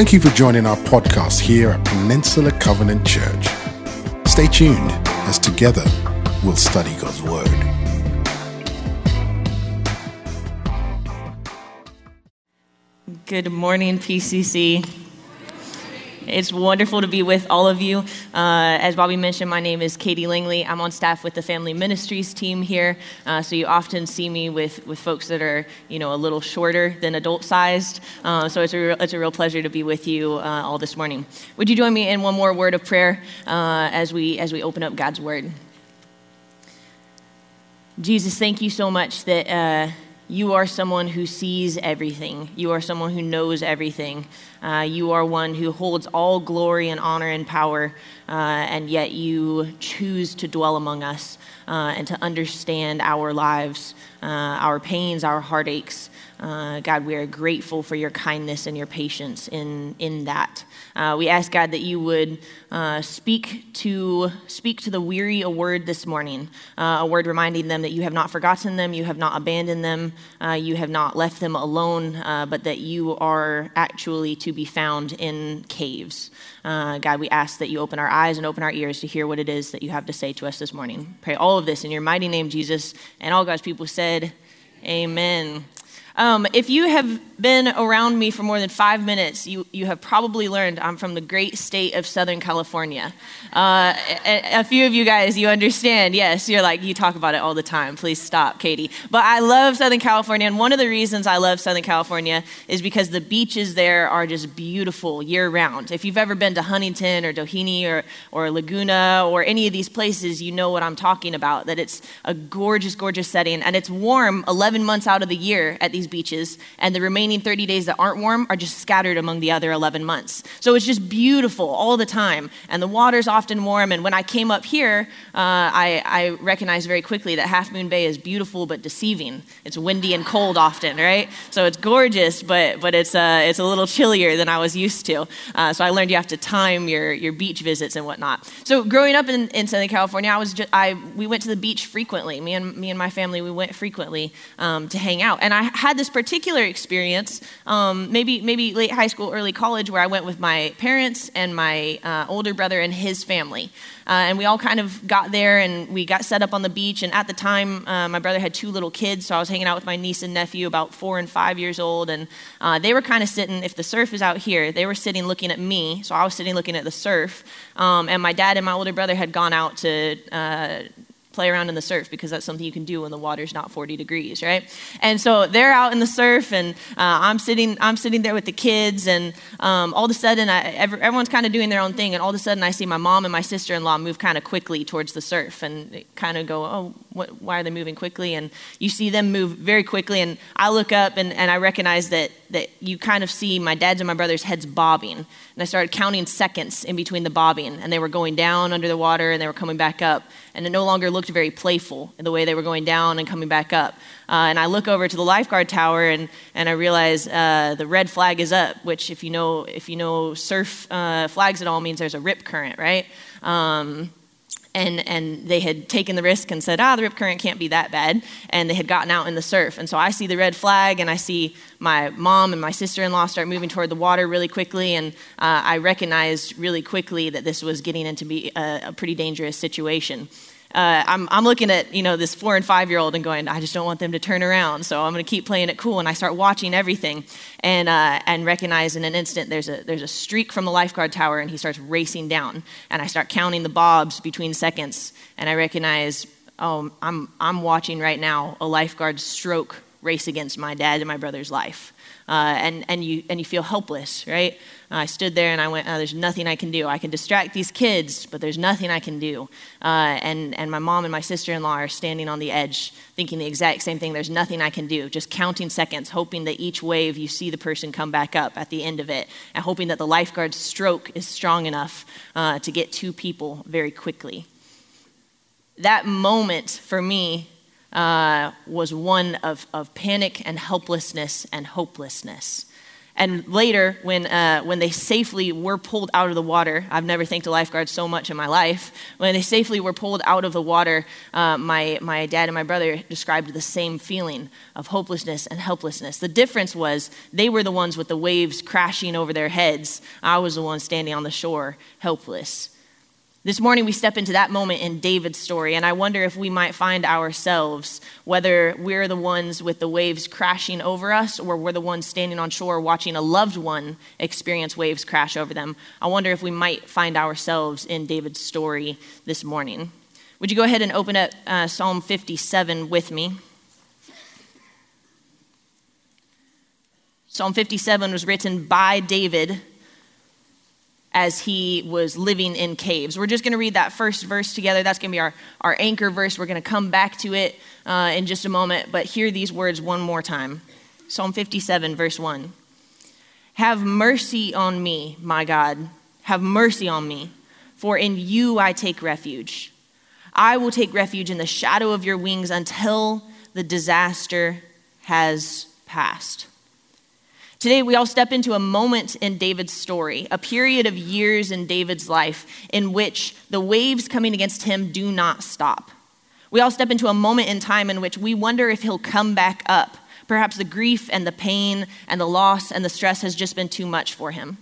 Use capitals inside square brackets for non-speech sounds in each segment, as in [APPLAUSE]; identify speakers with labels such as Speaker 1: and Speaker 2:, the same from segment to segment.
Speaker 1: Thank you for joining our podcast here at Peninsula Covenant Church. Stay tuned as together we'll study God's Word.
Speaker 2: Good morning, PCC. It's wonderful to be with all of you. Uh, as Bobby mentioned, my name is Katie Langley. I'm on staff with the Family Ministries team here. Uh, so you often see me with, with folks that are, you know, a little shorter than adult sized. Uh, so it's a, real, it's a real pleasure to be with you uh, all this morning. Would you join me in one more word of prayer uh, as, we, as we open up God's Word? Jesus, thank you so much that uh, you are someone who sees everything. You are someone who knows everything. Uh, you are one who holds all glory and honor and power, uh, and yet you choose to dwell among us uh, and to understand our lives, uh, our pains, our heartaches. Uh, God, we are grateful for your kindness and your patience in, in that. Uh, we ask God that you would uh, speak to speak to the weary a word this morning, uh, a word reminding them that you have not forgotten them, you have not abandoned them, uh, you have not left them alone, but that you are actually to be found in caves. God, we ask that you open our eyes and open our ears to hear what it is that you have to say to us this morning. Pray all of this in your mighty name, Jesus, and all God's people said, Amen. Um, if you have been around me for more than five minutes, you, you have probably learned I'm from the great state of Southern California. Uh, a, a, few of you guys, you understand. Yes, you're like, you talk about it all the time. Please stop, Katie. But I love Southern California, and one of the reasons I love Southern California is because the beaches there are just beautiful year round. If you've ever been to Huntington or Doheny or, or Laguna or any of these places, you know what I'm talking about, that it's a gorgeous, gorgeous setting, and it's warm 11 months out of the year at these beaches, and the remaining 30 days that aren't warm are just scattered among the other 11 months. So it's just beautiful all the time, and the water's often warm. And when I came up here, uh, I, I recognized very quickly that Half Moon Bay is beautiful but deceiving. It's windy and cold often, right? So it's gorgeous, but, but it's, uh, it's a little chillier than I was used to. Uh, so I learned you have to time your, your beach visits and whatnot. So growing up in, in Southern California, I was just, I, we went to the beach frequently. Me and, me and my family, we went frequently um, to hang out. And I had this particular experience, um, maybe maybe late high school, early college, where I went with my parents and my uh, older brother and his family. Uh, and we all kind of got there and we got set up on the beach. And at the time, uh, my brother had two little kids, so I was hanging out with my niece and nephew, about four and five years old. And uh, they were kind of sitting, if the surf is out here, they were sitting looking at me. So I was sitting looking at the surf. Um, and my dad and my older brother had gone out to uh, play around in the surf because that's something you can do when the water's not 40 degrees, right? And so they're out in the surf, and uh, I'm sitting I'm sitting there with the kids, and um, all of a sudden, I, everyone's kind of doing their own thing, and all of a sudden, I see my mom and my sister-in-law move kind of quickly towards the surf, and kind of go, oh, what, why are they moving quickly? And you see them move very quickly, and I look up and, and I recognize that that you kind of see my dad's and my brother's heads bobbing, and I started counting seconds in between the bobbing, and they were going down under the water, and they were coming back up, and it no longer looked very playful in the way they were going down and coming back up. Uh, and I look over to the lifeguard tower and, and I realize uh, the red flag is up, which if you know if you know surf uh, flags at all means there's a rip current, right? Um, and, and they had taken the risk and said, ah, the rip current can't be that bad. And they had gotten out in the surf. And so I see the red flag, and I see my mom and my sister in law start moving toward the water really quickly. And uh, I recognized really quickly that this was getting into be a, a pretty dangerous situation uh, I'm, I'm looking at you know this four and five year old and going, I just don't want them to turn around, so I'm going to keep playing it cool. And I start watching everything, and uh, and recognize in an instant there's a there's a streak from the lifeguard tower, and he starts racing down, and I start counting the bobs between seconds, and I recognize, oh, I'm I'm watching right now a lifeguard stroke race against my dad and my brother's life, uh, and and you and you feel helpless, right? I stood there and I went, oh, There's nothing I can do. I can distract these kids, but there's nothing I can do. Uh, and, and my mom and my sister in law are standing on the edge, thinking the exact same thing. There's nothing I can do. Just counting seconds, hoping that each wave you see the person come back up at the end of it, and hoping that the lifeguard's stroke is strong enough uh, to get two people very quickly. That moment for me uh, was one of, of panic and helplessness and hopelessness And later, when, uh, when they safely were pulled out of the water, I've never thanked a lifeguard so much in my life. When they safely were pulled out of the water, uh, my, my dad and my brother described the same feeling of hopelessness and helplessness. The difference was they were the ones with the waves crashing over their heads. I was the one standing on the shore, helpless. This morning, we step into that moment in David's story, and I wonder if we might find ourselves, whether we're the ones with the waves crashing over us or we're the ones standing on shore watching a loved one experience waves crash over them. I wonder if we might find ourselves in David's story this morning. Would you go ahead and open up uh, Psalm 57 with me? Psalm 57 was written by David as he was living in caves. We're just going to read that first verse together. That's going to be our, our anchor verse. We're going to come back to it uh, in just a moment, but hear these words one more time Psalm 57, verse 1. Have mercy on me, my God. Have mercy on me, for in you I take refuge. I will take refuge in the shadow of your wings until the disaster has passed. Today, we all step into a moment in David's story, a period of years in David's life in which the waves coming against him do not stop. We all step into a moment in time in which we wonder if he'll come back up. Perhaps the grief and the pain and the loss and the stress has just been too much for him.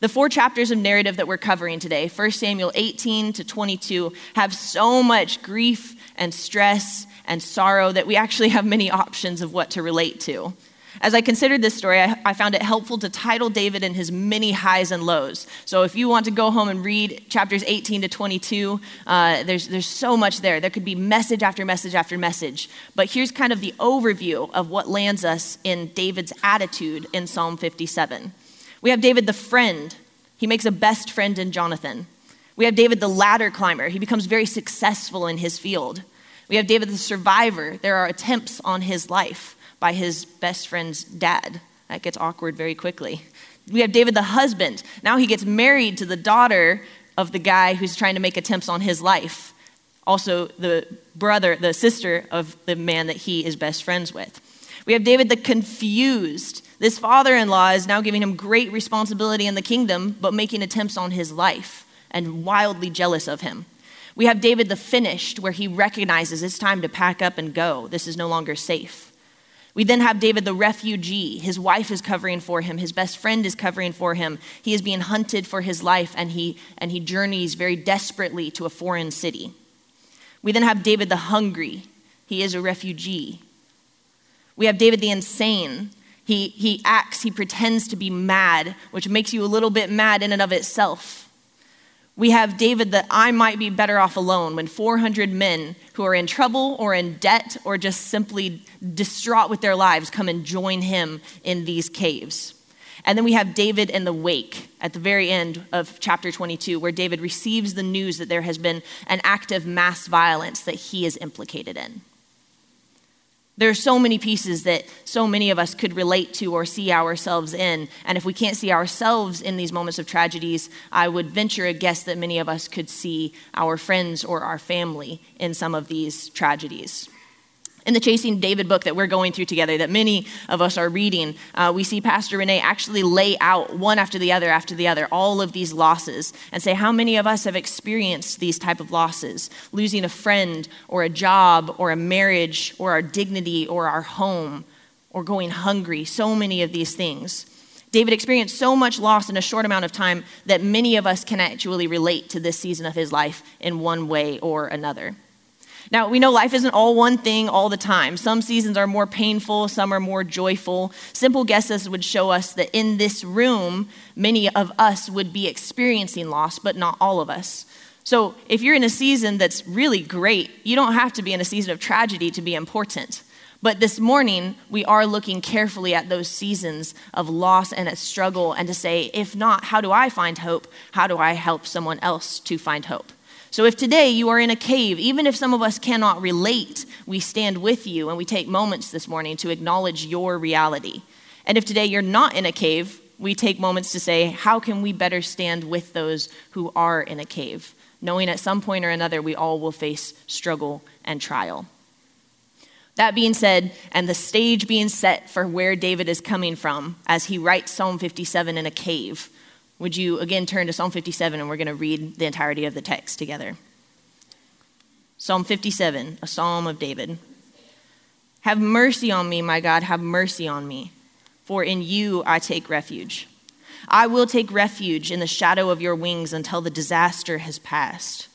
Speaker 2: The four chapters of narrative that we're covering today, 1 Samuel 18 to 22, have so much grief and stress and sorrow that we actually have many options of what to relate to. As I considered this story, I, I, found it helpful to title David in his many highs and lows. So if you want to go home and read chapters 18 to 22, uh, there's, there's so much there. There could be message after message after message. But here's kind of the overview of what lands us in David's attitude in Psalm 57. We have David the friend, he makes a best friend in Jonathan. We have David the ladder climber, he becomes very successful in his field. We have David the survivor, there are attempts on his life by his best friend's dad. That gets awkward very quickly. We have David the husband. Now he gets married to the daughter of the guy who's trying to make attempts on his life. Also, the brother, the sister of the man that he is best friends with. We have David the confused. This father in law is now giving him great responsibility in the kingdom, but making attempts on his life and wildly jealous of him. We have David the finished, where he recognizes it's time to pack up and go. This is no longer safe. We then have David the refugee. His wife is covering for him, his best friend is covering for him. He is being hunted for his life and he, and he journeys very desperately to a foreign city. We then have David the hungry. He is a refugee. We have David the insane. He, he acts, he pretends to be mad, which makes you a little bit mad in and of itself. We have David that I might be better off alone when 400 men who are in trouble or in debt or just simply distraught with their lives come and join him in these caves. And then we have David in the wake at the very end of chapter 22, where David receives the news that there has been an act of mass violence that he is implicated in. There are so many pieces that so many of us could relate to or see ourselves in. And if we can't see ourselves in these moments of tragedies, I would venture a guess that many of us could see our friends or our family in some of these tragedies. In the Chasing David book that we're going through together, that many of us are reading, uh, we see Pastor Rene actually lay out one after the other after the other all of these losses and say how many of us have experienced these type of losses, losing a friend or a job or a marriage or our dignity or our home or going hungry, so many of these things. David experienced so much loss in a short amount of time that many of us can actually relate to this season of his life in one way or another. Now, we know life isn't all one thing all the time. Some seasons are more painful, some are more joyful. Simple guesses would show us that in this room, many of us would be experiencing loss, but not all of us. So, if you're in a season that's really great, you don't have to be in a season of tragedy to be important. But this morning, we are looking carefully at those seasons of loss and at struggle and to say, if not, how do I find hope? How do I help someone else to find hope? So, if today you are in a cave, even if some of us cannot relate, we stand with you and we take moments this morning to acknowledge your reality. And if today you're not in a cave, we take moments to say, how can we better stand with those who are in a cave, knowing at some point or another we all will face struggle and trial. That being said, and the stage being set for where David is coming from as he writes Psalm 57 in a cave, would you again turn to Psalm 57 and we're going to read the entirety of the text together? Psalm 57, a psalm of David. Have mercy on me, my God, have mercy on me, for in you I take refuge. I will take refuge in the shadow of your wings until the disaster has passed.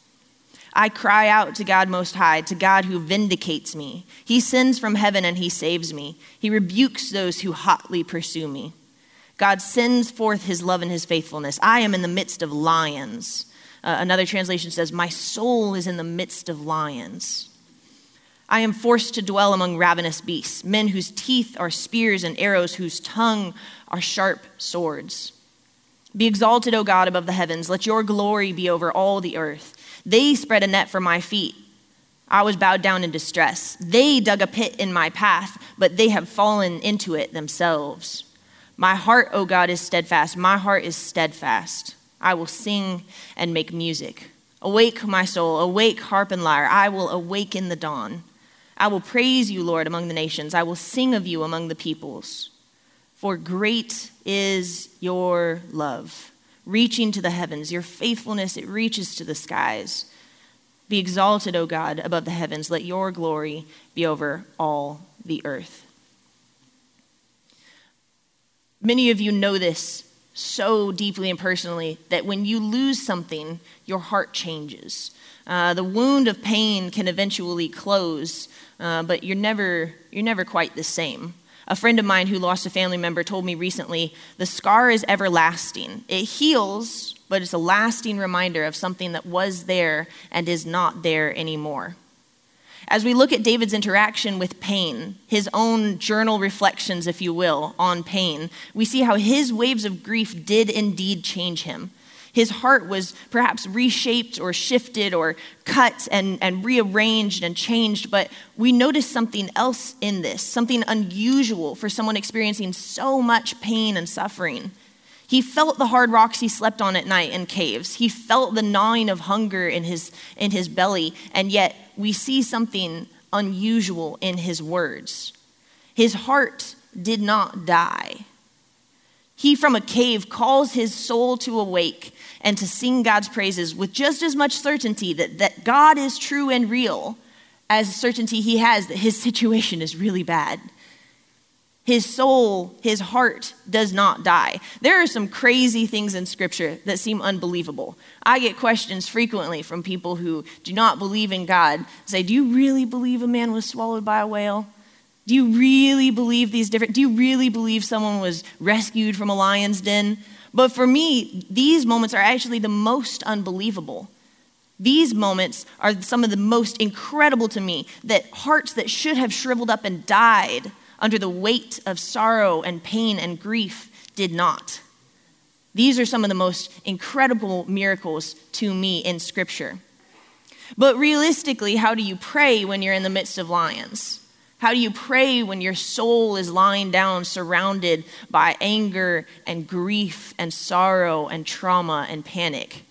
Speaker 2: I cry out to God Most High, to God who vindicates me. He sends from heaven and he saves me. He rebukes those who hotly pursue me. God sends forth his love and his faithfulness. I am in the midst of lions. Uh, another translation says, My soul is in the midst of lions. I am forced to dwell among ravenous beasts, men whose teeth are spears and arrows, whose tongue are sharp swords. Be exalted, O God, above the heavens. Let your glory be over all the earth. They spread a net for my feet. I was bowed down in distress. They dug a pit in my path, but they have fallen into it themselves. My heart, O God, is steadfast. My heart is steadfast. I will sing and make music. Awake, my soul. Awake, harp and lyre. I will awaken the dawn. I will praise you, Lord, among the nations. I will sing of you among the peoples. For great is your love reaching to the heavens. Your faithfulness, it reaches to the skies. Be exalted, O God, above the heavens. Let your glory be over all the earth. Many of you know this so deeply and personally that when you lose something, your heart changes. Uh, the wound of pain can eventually close, uh, but you're never, you're never quite the same. A friend of mine who lost a family member told me recently the scar is everlasting. It heals, but it's a lasting reminder of something that was there and is not there anymore. As we look at David's interaction with pain, his own journal reflections, if you will, on pain, we see how his waves of grief did indeed change him. His heart was perhaps reshaped or shifted or cut and, and rearranged and changed, but we notice something else in this, something unusual for someone experiencing so much pain and suffering. He felt the hard rocks he slept on at night in caves. He felt the gnawing of hunger in his, in his belly, and yet we see something unusual in his words. His heart did not die. He from a cave calls his soul to awake and to sing God's praises with just as much certainty that, that God is true and real as certainty he has that his [LAUGHS] situation is really bad. His soul, his heart does not die. There are some crazy things in Scripture that seem unbelievable. I get questions frequently from people who do not believe in God say, Do you really believe a man was swallowed by a whale? Do you really believe these different? Do you really believe someone was rescued from a lion's den? But for me, these moments are actually the most unbelievable. These moments are some of the most incredible to me that hearts that should have shriveled up and died under the weight of sorrow and pain and grief did not. These are some of the most incredible miracles to me in Scripture. But realistically, how do you pray when you're in the midst of lions? How do you pray when your soul is lying down surrounded by anger and grief and sorrow and trauma and panic?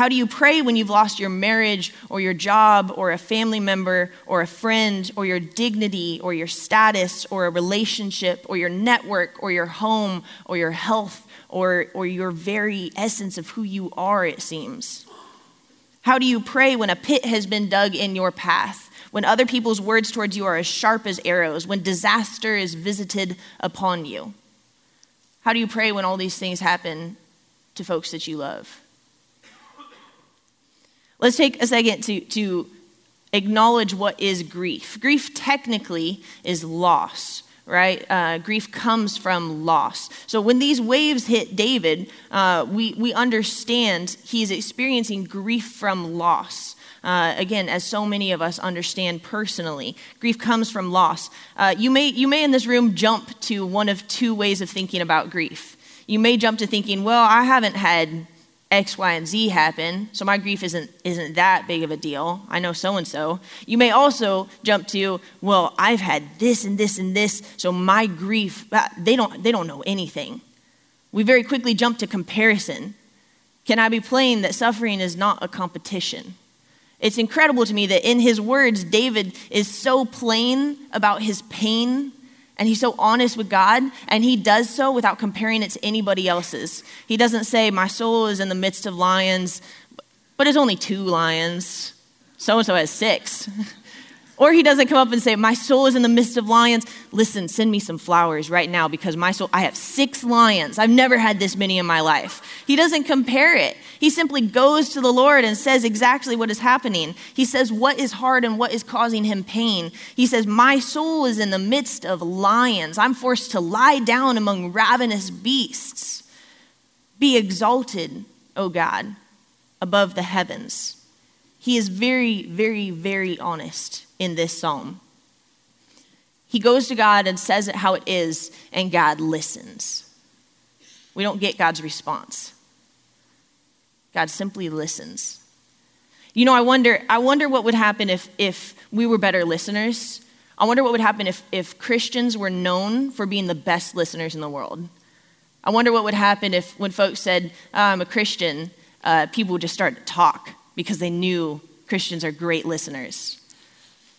Speaker 2: How do you pray when you've lost your marriage or your job or a family member or a friend or your dignity or your status or a relationship or your network or your home or your health or, or your very essence of who you are, it seems? How do you pray when a pit has been dug in your path? when other people's words towards you are as sharp as arrows, when disaster is visited upon you? How do you pray when all these things happen to folks that you love? Let's take a second to, to acknowledge what is grief. Grief technically is loss right? Uh, grief comes from loss. So when these waves hit David, uh, we, we understand he's experiencing grief from loss. Uh, again, as so many of us understand personally, grief comes from loss. Uh, you, may, you may in this room jump to one of two ways of thinking about grief. You may jump to thinking, well, I haven't had X, Y, and Z happen, so my grief isn't, isn't that big of a deal. I know so and so. You may also jump to, well, I've had this and this and this, so my grief, uh, they don't, they don't know anything. We very quickly jump to comparison. Can I be plain that suffering is not a competition? It's incredible to me that in his words, David is so plain about his pain and he's so honest with God, and he does so without comparing it to anybody else's. He doesn't say, My soul is in the midst of lions, but it's only two lions. So and so has six. [LAUGHS] Or he doesn't come up and say, My soul is in the midst of lions. Listen, send me some flowers right now because my soul, I have six lions. I've never had this many in my life. He doesn't compare it. He simply goes to the Lord and says exactly what is happening. He says what is hard and what is causing him pain. He says, My soul is in the midst of lions. I'm forced to lie down among ravenous beasts. Be exalted, O God, above the heavens. He is very, very, very honest in this psalm. He goes to God and says it how it is, and God listens. We don't get God's response. God simply listens. You know, I wonder, I wonder what would happen if, if we were better listeners. I wonder what would happen if, if Christians were known for being the best listeners in the world. I wonder what would happen if, when folks said, oh, I'm a Christian, uh, people would just start to talk because they knew Christians are great listeners.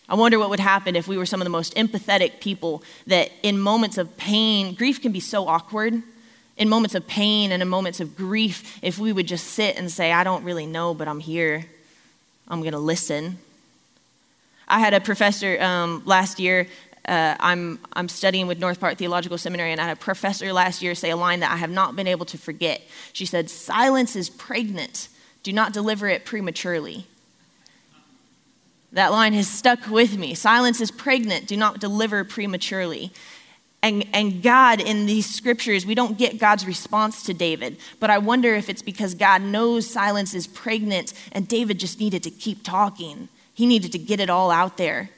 Speaker 2: I wonder what would happen if we were some of the most empathetic people that in moments of pain, grief can be so awkward. In moments of pain and in moments of grief, if we would just sit and say, I don't really know, but I'm here, I'm going to listen. I had a professor um, last year. Uh, I'm, I'm studying with North Park Theological Seminary, and I had a professor last year say a line that I have not been able to forget. She said, Silence is pregnant. Do not deliver it prematurely. That line has stuck with me. Silence is pregnant. Do not deliver prematurely. And, and God, in these scriptures, we don't get God's response to David. But I wonder if it's because God knows silence is pregnant and David just needed to keep talking. He needed to get it all out there.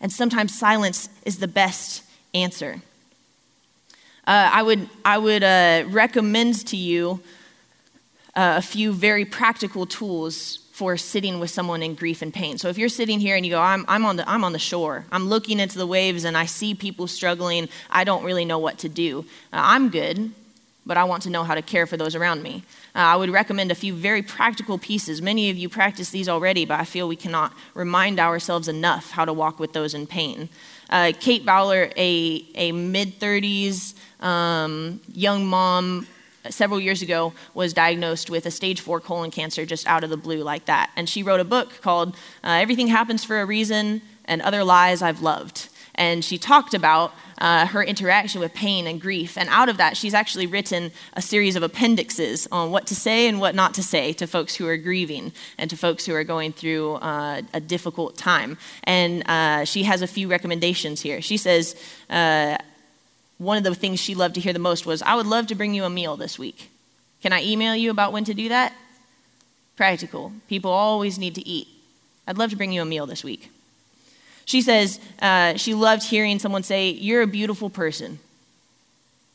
Speaker 2: And sometimes silence is the best answer. Uh, I would, I would uh, recommend to you uh, a few very practical tools for sitting with someone in grief and pain. So if you're sitting here and you go, I'm, I'm, on, the, I'm on the shore, I'm looking into the waves and I see people struggling, I don't really know what to do. Uh, I'm good, but I want to know how to care for those around me. Uh, I would recommend a few very practical pieces. Many of you practice these already, but I feel we cannot remind ourselves enough how to walk with those in pain. Uh, Kate Bowler, a, a mid 30s um, young mom, several years ago was diagnosed with a stage four colon cancer just out of the blue like that. And she wrote a book called uh, Everything Happens for a Reason and Other Lies I've Loved. And she talked about uh, her interaction with pain and grief. And out of that, she's actually written a series of appendixes on what to say and what not to say to folks who are grieving and to folks who are going through uh, a difficult time. And uh, she has a few recommendations here. She says, uh, one of the things she loved to hear the most was, I would love to bring you a meal this week. Can I email you about when to do that? Practical. People always need to eat. I'd love to bring you a meal this week. She says uh, she loved hearing someone say, You're a beautiful person.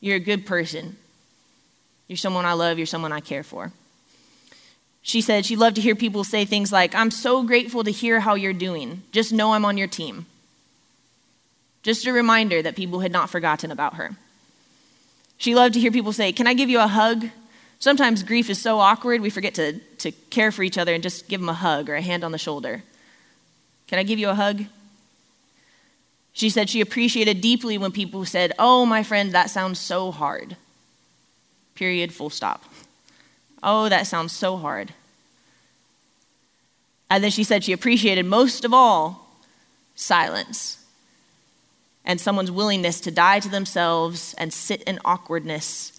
Speaker 2: You're a good person. You're someone I love. You're someone I care for. She said she loved to hear people say things like, I'm so grateful to hear how you're doing. Just know I'm on your team. Just a reminder that people had not forgotten about her. She loved to hear people say, Can I give you a hug? Sometimes grief is so awkward, we forget to, to care for each other and just give them a hug or a hand on the shoulder. Can I give you a hug? She said she appreciated deeply when people said, Oh, my friend, that sounds so hard. Period, full stop. Oh, that sounds so hard. And then she said she appreciated most of all silence and someone's willingness to die to themselves and sit in awkwardness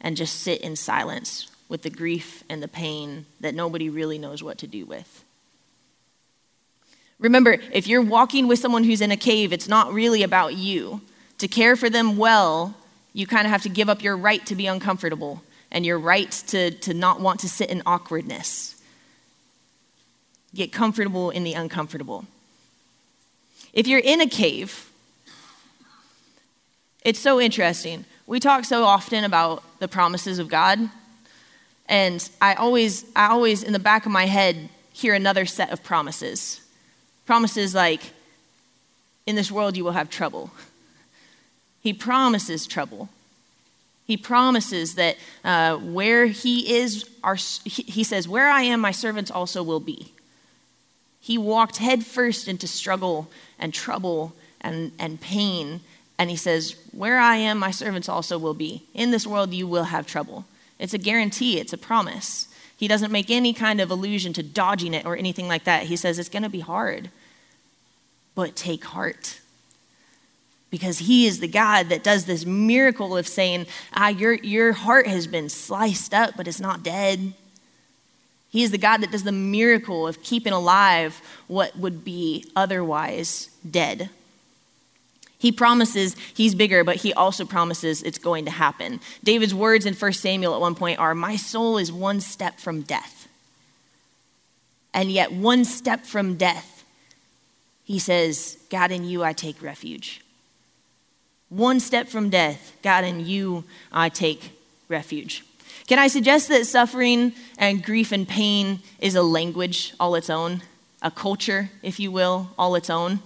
Speaker 2: and just sit in silence with the grief and the pain that nobody really knows what to do with. Remember, if you're walking with someone who's in a cave, it's not really about you. To care for them well, you kind of have to give up your right to be uncomfortable and your right to, to not want to sit in awkwardness. Get comfortable in the uncomfortable. If you're in a cave, it's so interesting. We talk so often about the promises of God, and I always, I always, in the back of my head, hear another set of promises. Promises like, in this world you will have trouble. He promises trouble. He promises that uh, where he is, our, he says, Where I am, my servants also will be. He walked headfirst into struggle and trouble and, and pain. And he says, Where I am, my servants also will be. In this world, you will have trouble. It's a guarantee, it's a promise. He doesn't make any kind of allusion to dodging it or anything like that. He says, It's going to be hard, but take heart. Because he is the God that does this miracle of saying, ah, your, your heart has been sliced up, but it's not dead. He is the God that does the miracle of keeping alive what would be otherwise dead. He promises he's bigger, but he also promises it's going to happen. David's words in 1 Samuel at one point are My soul is one step from death. And yet, one step from death, he says, God, in you I take refuge. One step from death, God, in you I take refuge. Can I suggest that suffering and grief and pain is a language all its own, a culture, if you will, all its own?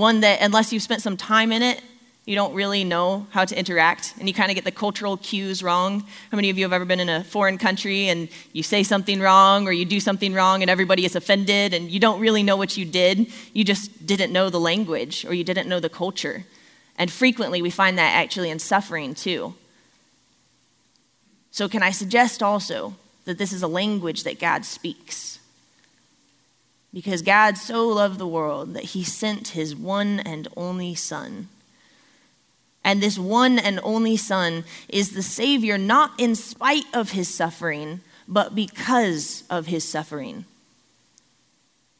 Speaker 2: One that, unless you've spent some time in it, you don't really know how to interact and you kind of get the cultural cues wrong. How many of you have ever been in a foreign country and you say something wrong or you do something wrong and everybody is offended and you don't really know what you did? You just didn't know the language or you didn't know the culture. And frequently we find that actually in suffering too. So, can I suggest also that this is a language that God speaks? Because God so loved the world that he sent his one and only Son. And this one and only Son is the Savior not in spite of his suffering, but because of his suffering.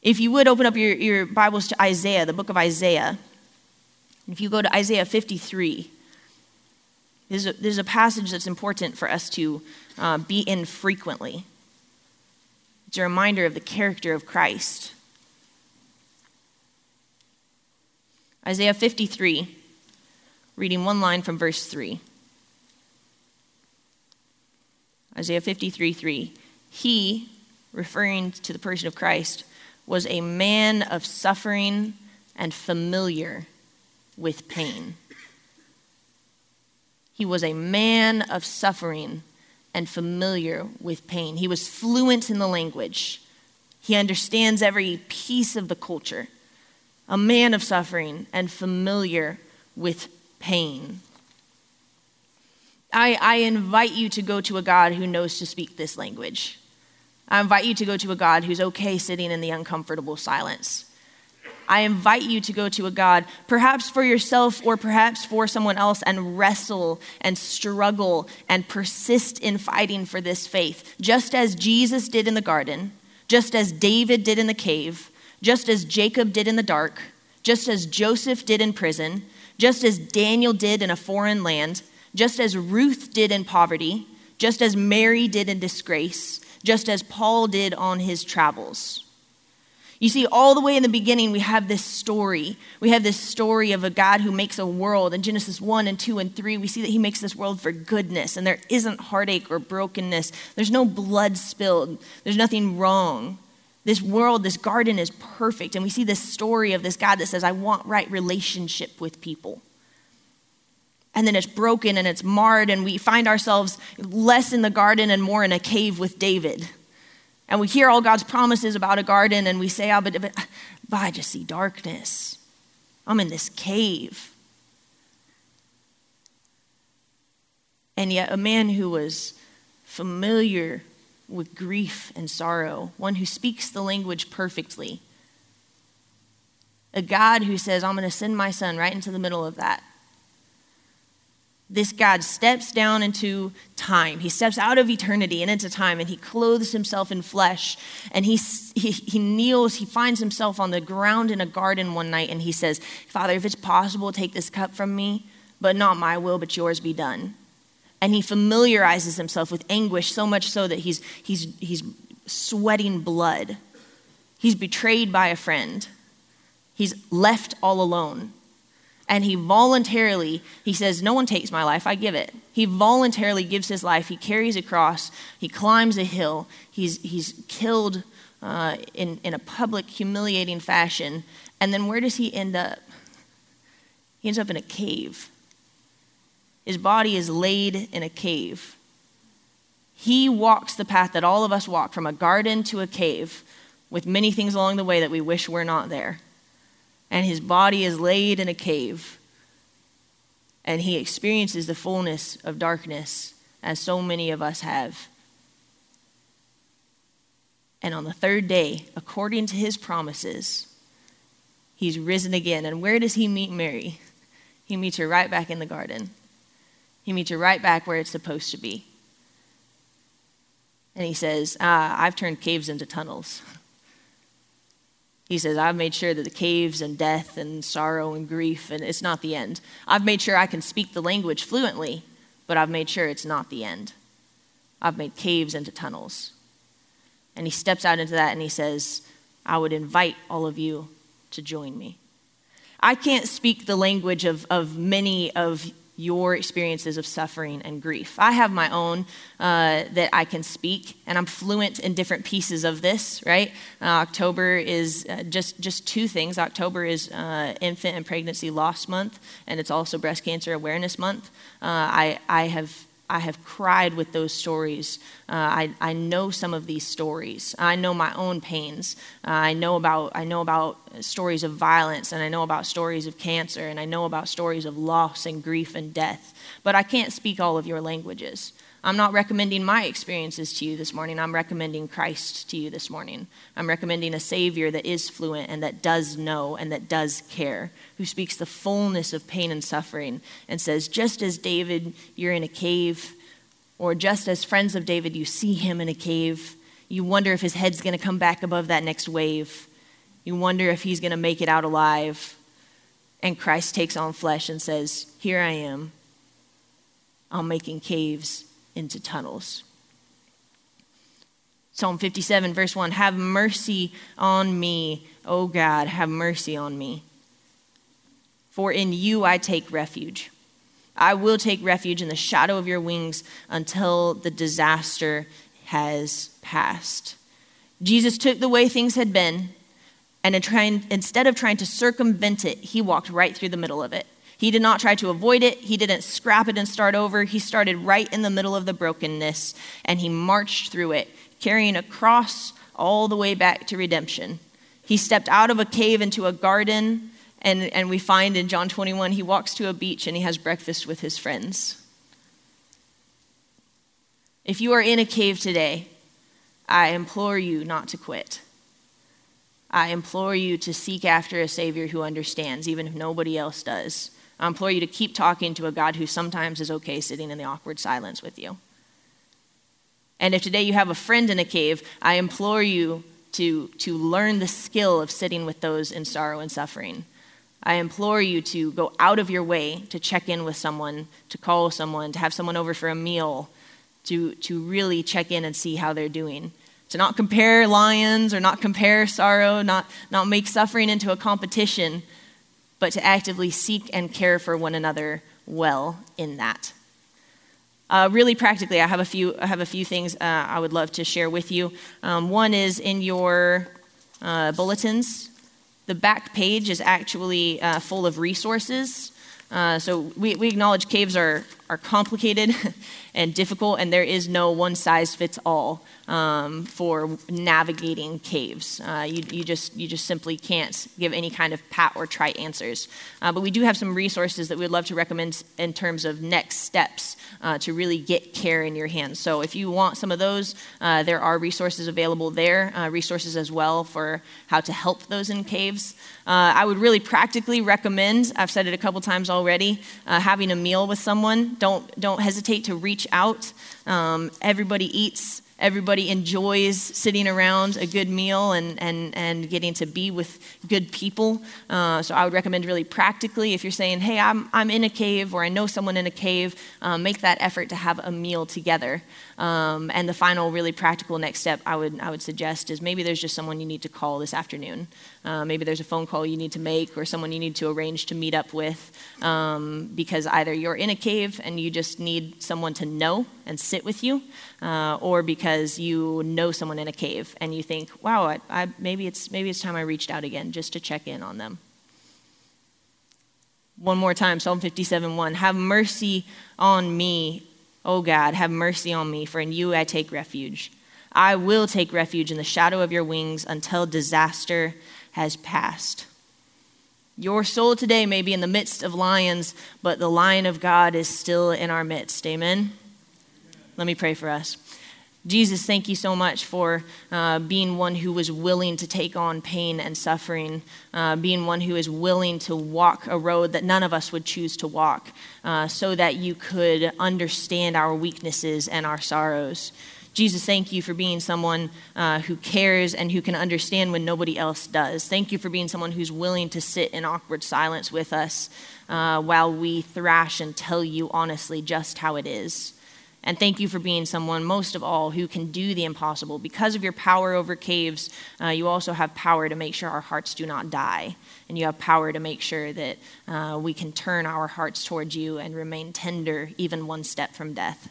Speaker 2: If you would open up your, your Bibles to Isaiah, the book of Isaiah, if you go to Isaiah 53, there's a, there's a passage that's important for us to uh, be in frequently. It's a reminder of the character of Christ. Isaiah 53, reading one line from verse 3. Isaiah 53 3. He, referring to the person of Christ, was a man of suffering and familiar with pain. He was a man of suffering and familiar with pain. He was fluent in the language. He understands every piece of the culture. A man of suffering and familiar with pain. I, I invite you to go to a God who knows to speak this language. I invite you to go to a God who's okay sitting in the uncomfortable silence. I invite you to go to a God, perhaps for yourself or perhaps for someone else, and wrestle and struggle and persist in fighting for this faith, just as Jesus did in the garden, just as David did in the cave, just as Jacob did in the dark, just as Joseph did in prison, just as Daniel did in a foreign land, just as Ruth did in poverty, just as Mary did in disgrace, just as Paul did on his travels. You see, all the way in the beginning, we have this story. We have this story of a God who makes a world. In Genesis 1 and 2 and 3, we see that he makes this world for goodness, and there isn't heartache or brokenness. There's no blood spilled, there's nothing wrong. This world, this garden is perfect. And we see this story of this God that says, I want right relationship with people. And then it's broken and it's marred, and we find ourselves less in the garden and more in a cave with David and we hear all God's promises about a garden and we say, oh, but, but, but I just see darkness. I'm in this cave. And yet, a man who was familiar with grief and sorrow, one who speaks the language perfectly, a God who says, I'm going to send my son right into the middle of that this God steps down into time. He steps out of eternity and into time, and he clothes himself in flesh. And he, he, he, kneels, he finds himself on the ground in a garden one night, and he says, Father, if it's possible, take this cup from me, but not my will, but yours be done. And he familiarizes himself with anguish so much so that he's, he's, he's sweating blood. He's betrayed by a friend, he's left all alone and he voluntarily he says no one takes my life. I give it. He voluntarily gives his life. He carries a cross. He climbs a hill. He's, he's killed uh, in, in a public humiliating fashion. And then where does he end up? He ends up in a cave. His body is laid in a cave. He walks the path that all of us walk from a garden to a cave with many things along the way that we wish were not there. And his body is laid in a cave. And he experiences the fullness of darkness, as so many of us have. And on the third day, according to his promises, he's risen again. And where does he meet Mary? He meets her right back in the garden. He meets her right back where it's supposed to be. And he says, ah, I've turned caves into tunnels. [LAUGHS] He says, I've made sure that the caves and death and sorrow and grief, and it's not the end. I've made sure I can speak the language fluently, but I've made sure it's not the end. I've made caves into tunnels. And he steps out into that and he says, I would invite all of you to join me. I can't speak the language of, of many of your experiences of suffering and grief. I have my own uh, that I can speak, and I'm fluent in different pieces of this. Right? Uh, October is uh, just just two things. October is uh, Infant and Pregnancy Loss Month, and it's also Breast Cancer Awareness Month. Uh, I I have I have cried with those stories. Uh, I, I know some of these stories. I know my own pains. Uh, I know about I know about stories of violence, and I know about stories of cancer, and I know about stories of loss and grief and death. But I can't speak all of your languages. I'm not recommending my experiences to you this morning. I'm recommending Christ to you this morning. I'm recommending a Savior that is fluent and that does know and that does care, who speaks the fullness of pain and suffering and says, just as David, you're in a cave, or just as friends of David, you see him in a cave, you wonder if his head's going to come back above that next wave. You wonder if he's going to make it out alive. And Christ takes on flesh and says, Here I am. I'm making caves into tunnels. Psalm 57, verse 1 Have mercy on me, O God, have mercy on me. For in you I take refuge. I will take refuge in the shadow of your wings until the disaster has passed. Jesus took the way things had been, and instead of trying to circumvent it, he walked right through the middle of it. He did not try to avoid it. He didn't scrap it and start over. He started right in the middle of the brokenness and he marched through it, carrying a cross all the way back to redemption. He stepped out of a cave into a garden, and, and we find in John 21 he walks to a beach and he has breakfast with his friends. If you are in a cave today, I implore you not to quit. I implore you to seek after a Savior who understands, even if nobody else does. I implore you to keep talking to a God who sometimes is okay sitting in the awkward silence with you. And if today you have a friend in a cave, I implore you to, to learn the skill of sitting with those in sorrow and suffering. I implore you to go out of your way to check in with someone, to call someone, to have someone over for a meal, to, to really check in and see how they're doing. To not compare lions or not compare sorrow, not, not make suffering into a competition, but to actively seek and care for one another well in that. Uh, really practically, I have a few, I have a few things uh, I would love to share with you. Um, one is in your uh, bulletins. The back page is actually uh, full of resources. Uh, so we, we acknowledge caves are, are complicated [LAUGHS] and difficult, and there is no one size fits all um, for navigating caves. Uh, you, you, just, you just simply can't give any kind of pat or trite answers. Uh, but we do have some resources that we would love to recommend in terms of next steps uh, to really get care in your hands. So if you want some of those, uh, there are resources available there, uh, resources as well for how to help those in caves. Uh, I would really practically recommend, I've said it a couple times already, having a meal with someone. Don't, don't hesitate to reach out. Um, everybody eats everybody enjoys sitting around a good meal and, and, and getting to be with good people. Uh, so I would recommend really practically if you're saying, hey, I'm, I'm in a cave or I know someone in a cave, uh, make that effort to have a meal together. Um, and the final, really practical next step I would, I would suggest is maybe there's just someone you need to call this afternoon. Uh, maybe there's a phone call you need to make or someone you need to arrange to meet up with um, because either you're in a cave and you just need someone to know and sit with you, uh, or because you know someone in a cave and you think, wow, I, I, maybe, it's, maybe it's time I reached out again just to check in on them. One more time, Psalm 57 1. Have mercy on me, O God, have mercy on me, for in you I take refuge. I will take refuge in the shadow of your wings until disaster has passed. Your soul today may be in the midst of lions, but the lion of God is still in our midst. Amen. Let me pray for us. Jesus, thank you so much for uh, being one who was willing to take on pain and suffering, uh, being one who is willing to walk a road that none of us would choose to walk, uh, so that you could understand our weaknesses and our sorrows. Jesus, thank you for being someone uh, who cares and who can understand when nobody else does. Thank you for being someone who's willing to sit in awkward silence with us uh, while we thrash and tell you honestly just how it is. And thank you for being someone, most of all, who can do the impossible. Because of your power over caves, uh, you also have power to make sure our hearts do not die. And you have power to make sure that uh, we can turn our hearts towards you and remain tender, even one step from death.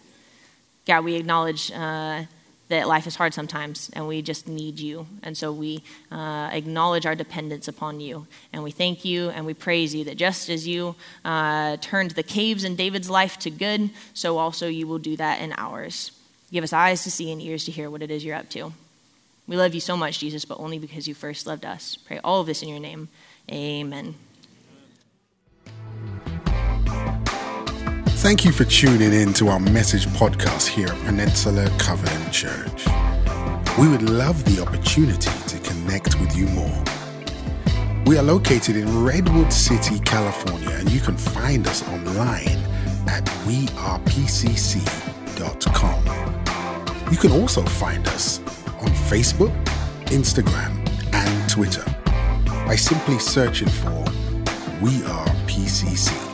Speaker 2: God, we acknowledge uh, that life is hard sometimes and we just need you. And so we uh, acknowledge our dependence upon you. And we thank you and we praise you that just as you uh, turned the caves in David's life to good, so also you will do that in ours. Give us eyes to see and ears to hear what it is you're up to. We love you so much, Jesus, but only because you first loved us. Pray all of this in your name. Amen.
Speaker 1: Thank you for tuning in to our message podcast here at Peninsula Covenant Church. We would love the opportunity to connect with you more. We are located in Redwood City, California, and you can find us online at wearepcc.com. You can also find us on Facebook, Instagram, and Twitter by simply searching for We Are PCC.